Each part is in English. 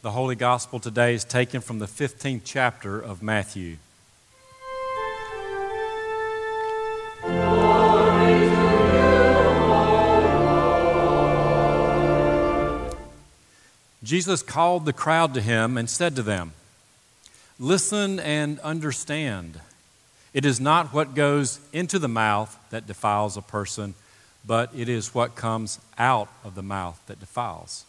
The Holy Gospel today is taken from the 15th chapter of Matthew. Jesus called the crowd to him and said to them, Listen and understand. It is not what goes into the mouth that defiles a person, but it is what comes out of the mouth that defiles.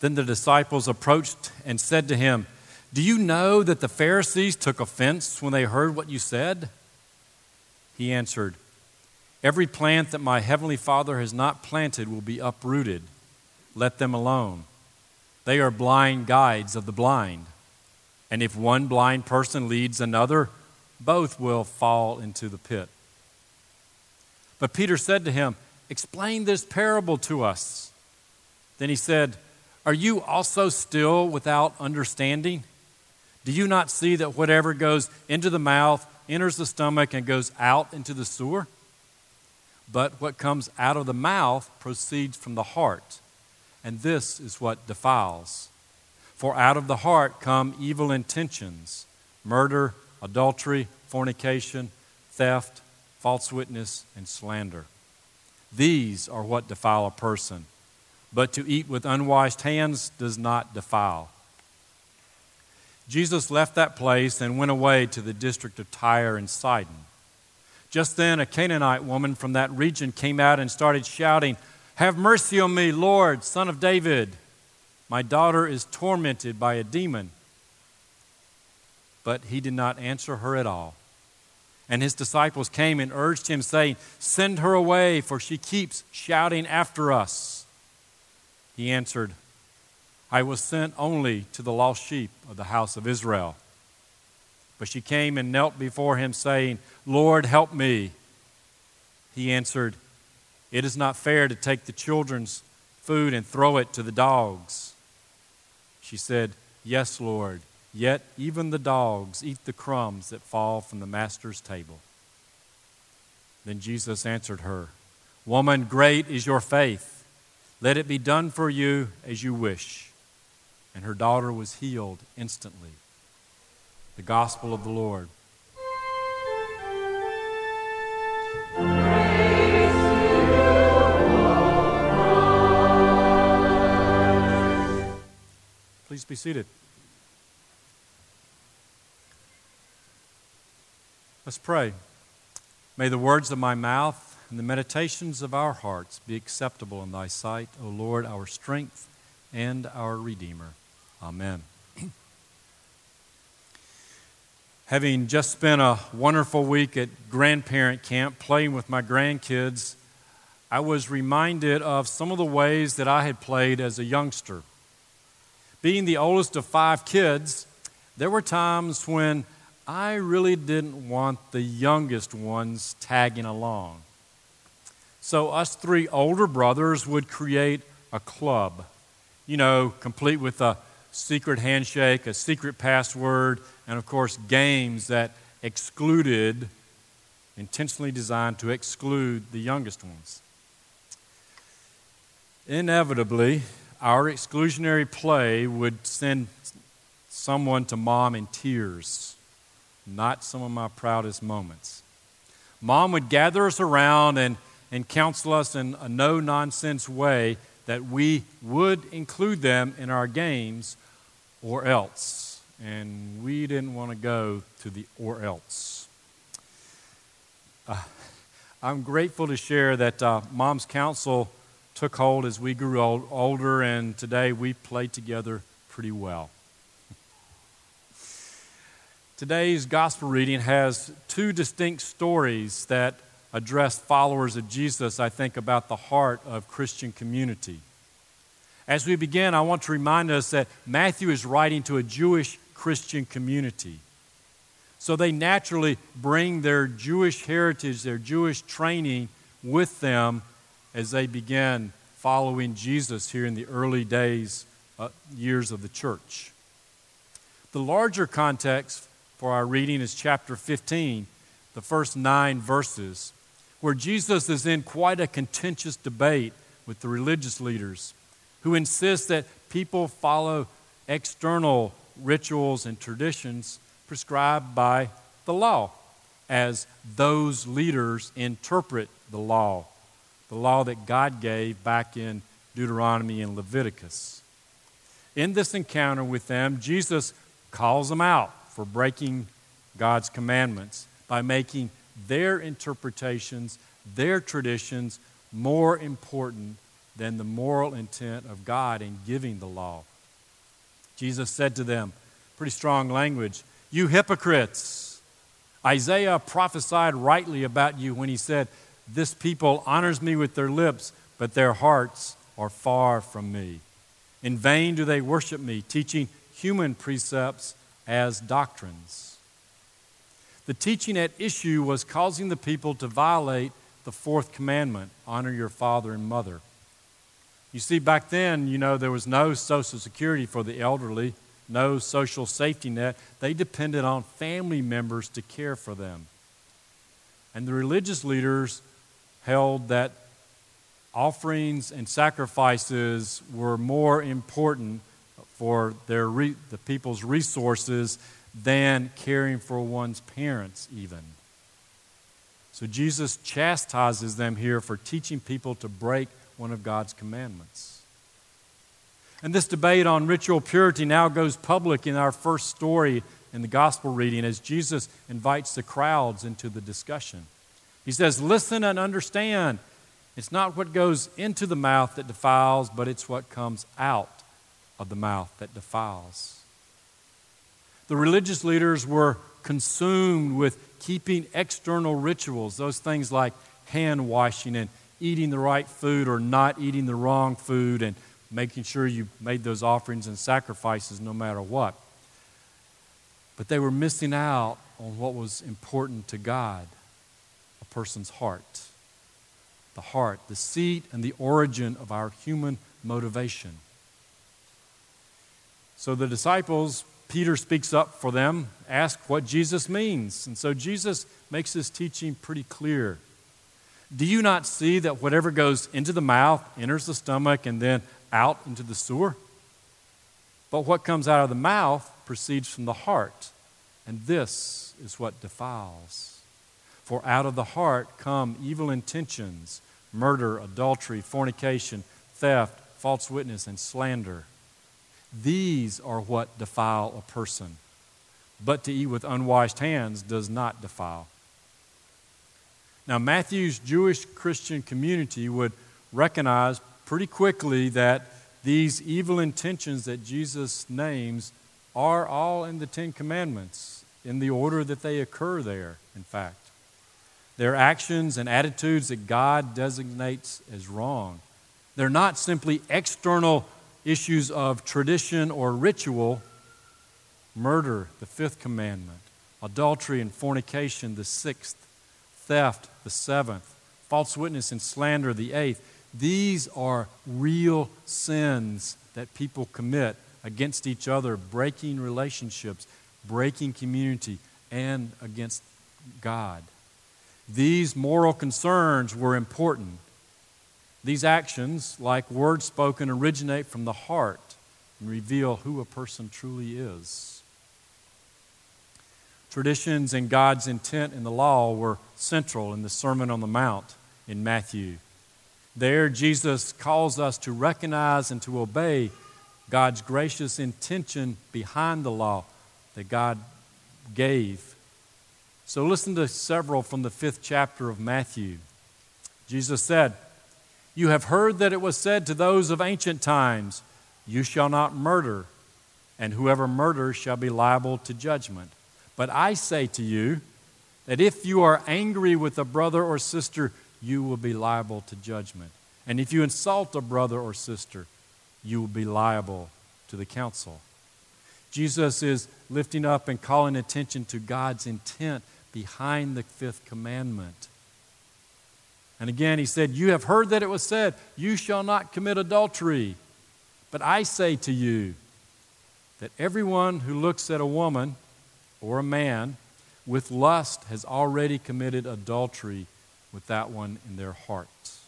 Then the disciples approached and said to him, Do you know that the Pharisees took offense when they heard what you said? He answered, Every plant that my heavenly Father has not planted will be uprooted. Let them alone. They are blind guides of the blind. And if one blind person leads another, both will fall into the pit. But Peter said to him, Explain this parable to us. Then he said, are you also still without understanding? Do you not see that whatever goes into the mouth enters the stomach and goes out into the sewer? But what comes out of the mouth proceeds from the heart, and this is what defiles. For out of the heart come evil intentions murder, adultery, fornication, theft, false witness, and slander. These are what defile a person but to eat with unwashed hands does not defile. Jesus left that place and went away to the district of Tyre and Sidon. Just then, a Canaanite woman from that region came out and started shouting, Have mercy on me, Lord, son of David. My daughter is tormented by a demon. But he did not answer her at all. And his disciples came and urged him, saying, Send her away, for she keeps shouting after us. He answered, I was sent only to the lost sheep of the house of Israel. But she came and knelt before him, saying, Lord, help me. He answered, It is not fair to take the children's food and throw it to the dogs. She said, Yes, Lord, yet even the dogs eat the crumbs that fall from the master's table. Then Jesus answered her, Woman, great is your faith. Let it be done for you as you wish. And her daughter was healed instantly. The gospel of the Lord. Please be seated. Let's pray. May the words of my mouth and the meditations of our hearts be acceptable in thy sight, O Lord, our strength and our Redeemer. Amen. Having just spent a wonderful week at grandparent camp playing with my grandkids, I was reminded of some of the ways that I had played as a youngster. Being the oldest of five kids, there were times when I really didn't want the youngest ones tagging along. So, us three older brothers would create a club, you know, complete with a secret handshake, a secret password, and of course, games that excluded, intentionally designed to exclude the youngest ones. Inevitably, our exclusionary play would send someone to mom in tears, not some of my proudest moments. Mom would gather us around and and counsel us in a no nonsense way that we would include them in our games or else. And we didn't want to go to the or else. Uh, I'm grateful to share that uh, Mom's counsel took hold as we grew old, older, and today we play together pretty well. Today's gospel reading has two distinct stories that address followers of Jesus, I think about the heart of Christian community. As we begin, I want to remind us that Matthew is writing to a Jewish Christian community. So they naturally bring their Jewish heritage, their Jewish training with them as they begin following Jesus here in the early days, uh, years of the church. The larger context for our reading is chapter 15, the first nine verses where Jesus is in quite a contentious debate with the religious leaders who insist that people follow external rituals and traditions prescribed by the law as those leaders interpret the law, the law that God gave back in Deuteronomy and Leviticus. In this encounter with them, Jesus calls them out for breaking God's commandments by making their interpretations, their traditions, more important than the moral intent of God in giving the law. Jesus said to them, pretty strong language, You hypocrites! Isaiah prophesied rightly about you when he said, This people honors me with their lips, but their hearts are far from me. In vain do they worship me, teaching human precepts as doctrines. The teaching at issue was causing the people to violate the fourth commandment honor your father and mother. You see, back then, you know, there was no Social Security for the elderly, no social safety net. They depended on family members to care for them. And the religious leaders held that offerings and sacrifices were more important for their re- the people's resources than caring for one's parents, even. So Jesus chastises them here for teaching people to break one of God's commandments. And this debate on ritual purity now goes public in our first story in the gospel reading as Jesus invites the crowds into the discussion. He says, Listen and understand. It's not what goes into the mouth that defiles, but it's what comes out of the mouth that defiles. The religious leaders were consumed with keeping external rituals, those things like hand washing and eating the right food or not eating the wrong food and making sure you made those offerings and sacrifices no matter what. But they were missing out on what was important to God a person's heart. The heart, the seat and the origin of our human motivation. So the disciples Peter speaks up for them, ask what Jesus means. And so Jesus makes his teaching pretty clear. Do you not see that whatever goes into the mouth enters the stomach and then out into the sewer? But what comes out of the mouth proceeds from the heart, and this is what defiles. For out of the heart come evil intentions, murder, adultery, fornication, theft, false witness, and slander. These are what defile a person. But to eat with unwashed hands does not defile. Now, Matthew's Jewish Christian community would recognize pretty quickly that these evil intentions that Jesus names are all in the Ten Commandments, in the order that they occur there, in fact. They're actions and attitudes that God designates as wrong. They're not simply external issues of tradition or ritual murder, the fifth commandment, adultery and fornication, the sixth, theft, the seventh, false witness and slander, the eighth. These are real sins that people commit against each other, breaking relationships, breaking community, and against God. These moral concerns were important these actions, like words spoken, originate from the heart and reveal who a person truly is. Traditions and God's intent in the law were central in the Sermon on the Mount in Matthew. There, Jesus calls us to recognize and to obey God's gracious intention behind the law that God gave. So, listen to several from the fifth chapter of Matthew. Jesus said, you have heard that it was said to those of ancient times, You shall not murder, and whoever murders shall be liable to judgment. But I say to you that if you are angry with a brother or sister, you will be liable to judgment. And if you insult a brother or sister, you will be liable to the council. Jesus is lifting up and calling attention to God's intent behind the fifth commandment. And again, he said, You have heard that it was said, You shall not commit adultery. But I say to you that everyone who looks at a woman or a man with lust has already committed adultery with that one in their hearts.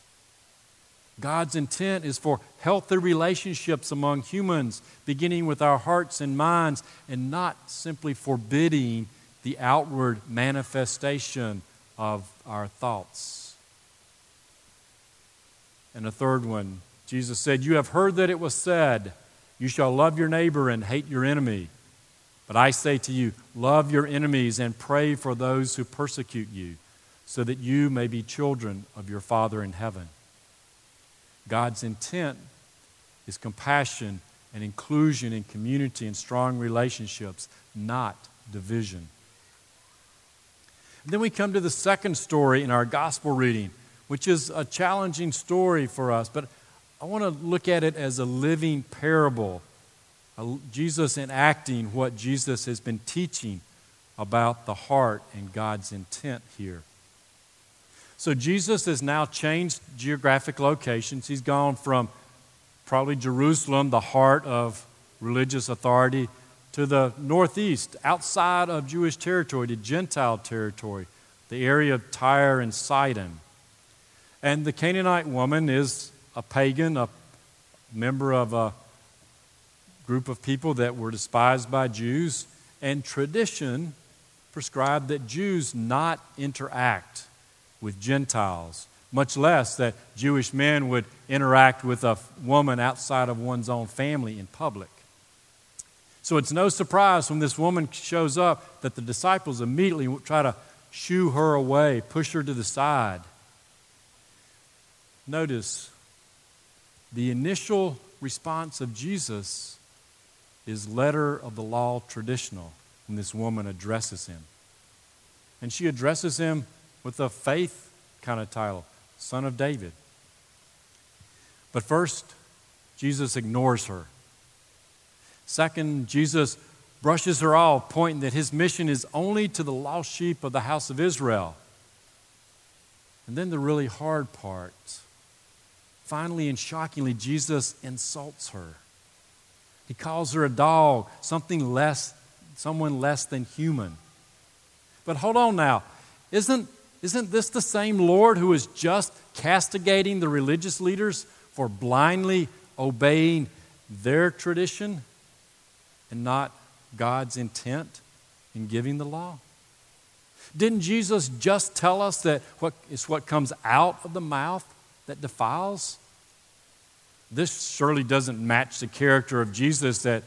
God's intent is for healthy relationships among humans, beginning with our hearts and minds, and not simply forbidding the outward manifestation of our thoughts. And a third one, Jesus said, You have heard that it was said, You shall love your neighbor and hate your enemy. But I say to you, love your enemies and pray for those who persecute you, so that you may be children of your Father in heaven. God's intent is compassion and inclusion in community and strong relationships, not division. then we come to the second story in our gospel reading, which is a challenging story for us, but I want to look at it as a living parable. Jesus enacting what Jesus has been teaching about the heart and God's intent here. So Jesus has now changed geographic locations. He's gone from probably Jerusalem, the heart of religious authority, to the northeast, outside of Jewish territory, to Gentile territory, the area of Tyre and Sidon. And the Canaanite woman is a pagan, a member of a group of people that were despised by Jews, and tradition prescribed that Jews not interact with Gentiles, much less that Jewish men would interact with a woman outside of one's own family in public. So it's no surprise when this woman shows up that the disciples immediately try to shoo her away, push her to the side. Notice the initial response of Jesus is letter of the law traditional when this woman addresses him. And she addresses him with a faith kind of title, Son of David. But first, Jesus ignores her. Second, Jesus brushes her off, pointing that his mission is only to the lost sheep of the house of Israel. And then the really hard part. Finally and shockingly, Jesus insults her. He calls her a dog, something less, someone less than human. But hold on now. Isn't isn't this the same Lord who is just castigating the religious leaders for blindly obeying their tradition and not God's intent in giving the law? Didn't Jesus just tell us that what is what comes out of the mouth that defiles? This surely doesn't match the character of Jesus that,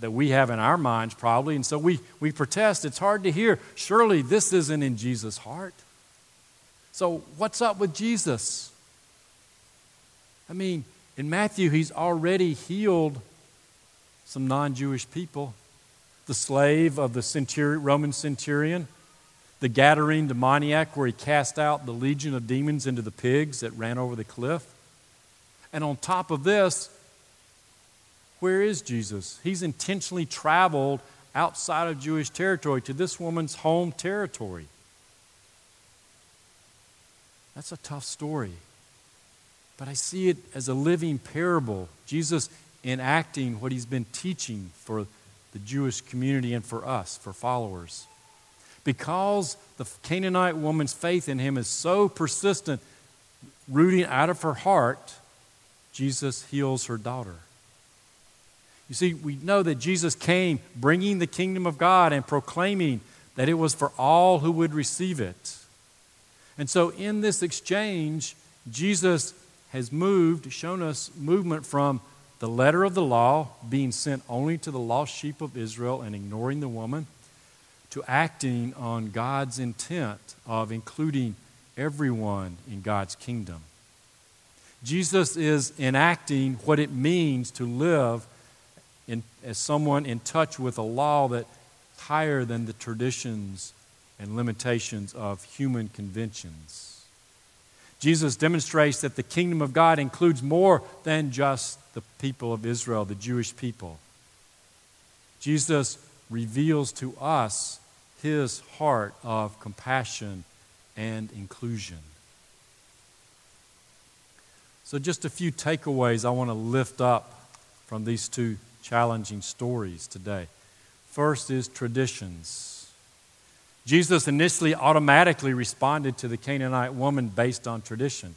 that we have in our minds, probably. And so we, we protest. It's hard to hear. Surely this isn't in Jesus' heart. So, what's up with Jesus? I mean, in Matthew, he's already healed some non Jewish people. The slave of the centuri- Roman centurion, the Gadarene demoniac, where he cast out the legion of demons into the pigs that ran over the cliff. And on top of this, where is Jesus? He's intentionally traveled outside of Jewish territory to this woman's home territory. That's a tough story. But I see it as a living parable. Jesus enacting what he's been teaching for the Jewish community and for us, for followers. Because the Canaanite woman's faith in him is so persistent, rooting out of her heart, Jesus heals her daughter. You see, we know that Jesus came bringing the kingdom of God and proclaiming that it was for all who would receive it. And so, in this exchange, Jesus has moved, shown us movement from the letter of the law being sent only to the lost sheep of Israel and ignoring the woman, to acting on God's intent of including everyone in God's kingdom. Jesus is enacting what it means to live in, as someone in touch with a law that's higher than the traditions and limitations of human conventions. Jesus demonstrates that the kingdom of God includes more than just the people of Israel, the Jewish people. Jesus reveals to us his heart of compassion and inclusion. So, just a few takeaways I want to lift up from these two challenging stories today. First is traditions. Jesus initially automatically responded to the Canaanite woman based on tradition.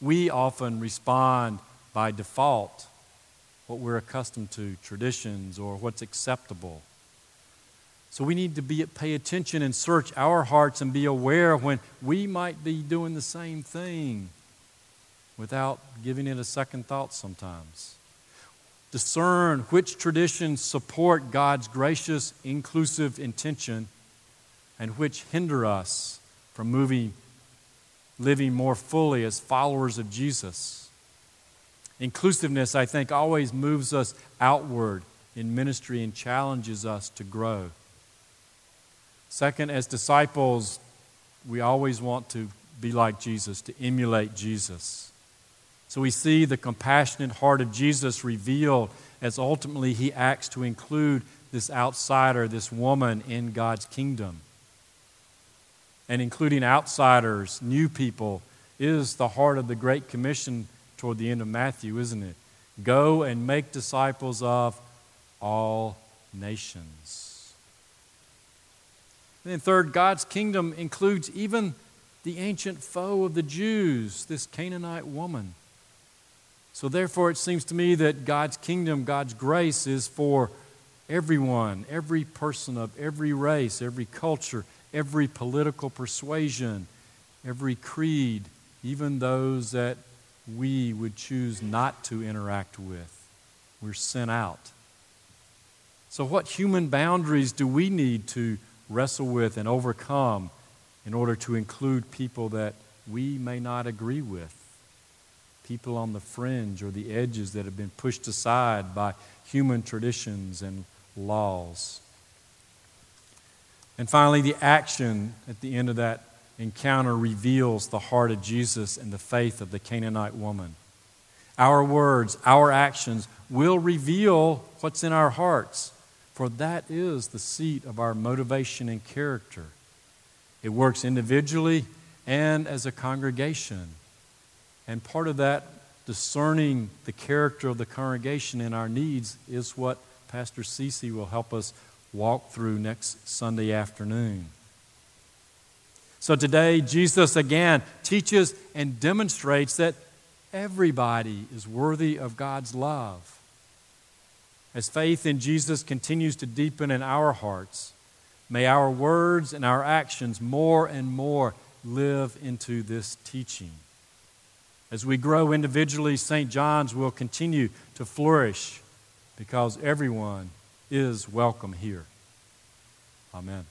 we often respond by default, what we're accustomed to, traditions, or what's acceptable. So we need to be, pay attention and search our hearts and be aware when we might be doing the same thing without giving it a second thought sometimes. Discern which traditions support God's gracious, inclusive intention and which hinder us from moving, living more fully as followers of Jesus. Inclusiveness, I think, always moves us outward in ministry and challenges us to grow. Second, as disciples, we always want to be like Jesus, to emulate Jesus. So we see the compassionate heart of Jesus revealed as ultimately he acts to include this outsider, this woman, in God's kingdom. And including outsiders, new people, is the heart of the Great Commission toward the end of Matthew, isn't it? Go and make disciples of all nations. And then, third, God's kingdom includes even the ancient foe of the Jews, this Canaanite woman. So, therefore, it seems to me that God's kingdom, God's grace, is for everyone, every person of every race, every culture, every political persuasion, every creed, even those that we would choose not to interact with. We're sent out. So, what human boundaries do we need to wrestle with and overcome in order to include people that we may not agree with, people on the fringe or the edges that have been pushed aside by human traditions and laws. And finally, the action at the end of that encounter reveals the heart of Jesus and the faith of the Canaanite woman. Our words, our actions will reveal what's in our hearts for that is the seat of our motivation and character. It works individually and as a congregation. And part of that, discerning the character of the congregation and our needs, is what Pastor Cece will help us walk through next Sunday afternoon. So today, Jesus again teaches and demonstrates that everybody is worthy of God's love. As faith in Jesus continues to deepen in our hearts, may our words and our actions more and more live into this teaching. As we grow individually, St. John's will continue to flourish because everyone is welcome here. Amen.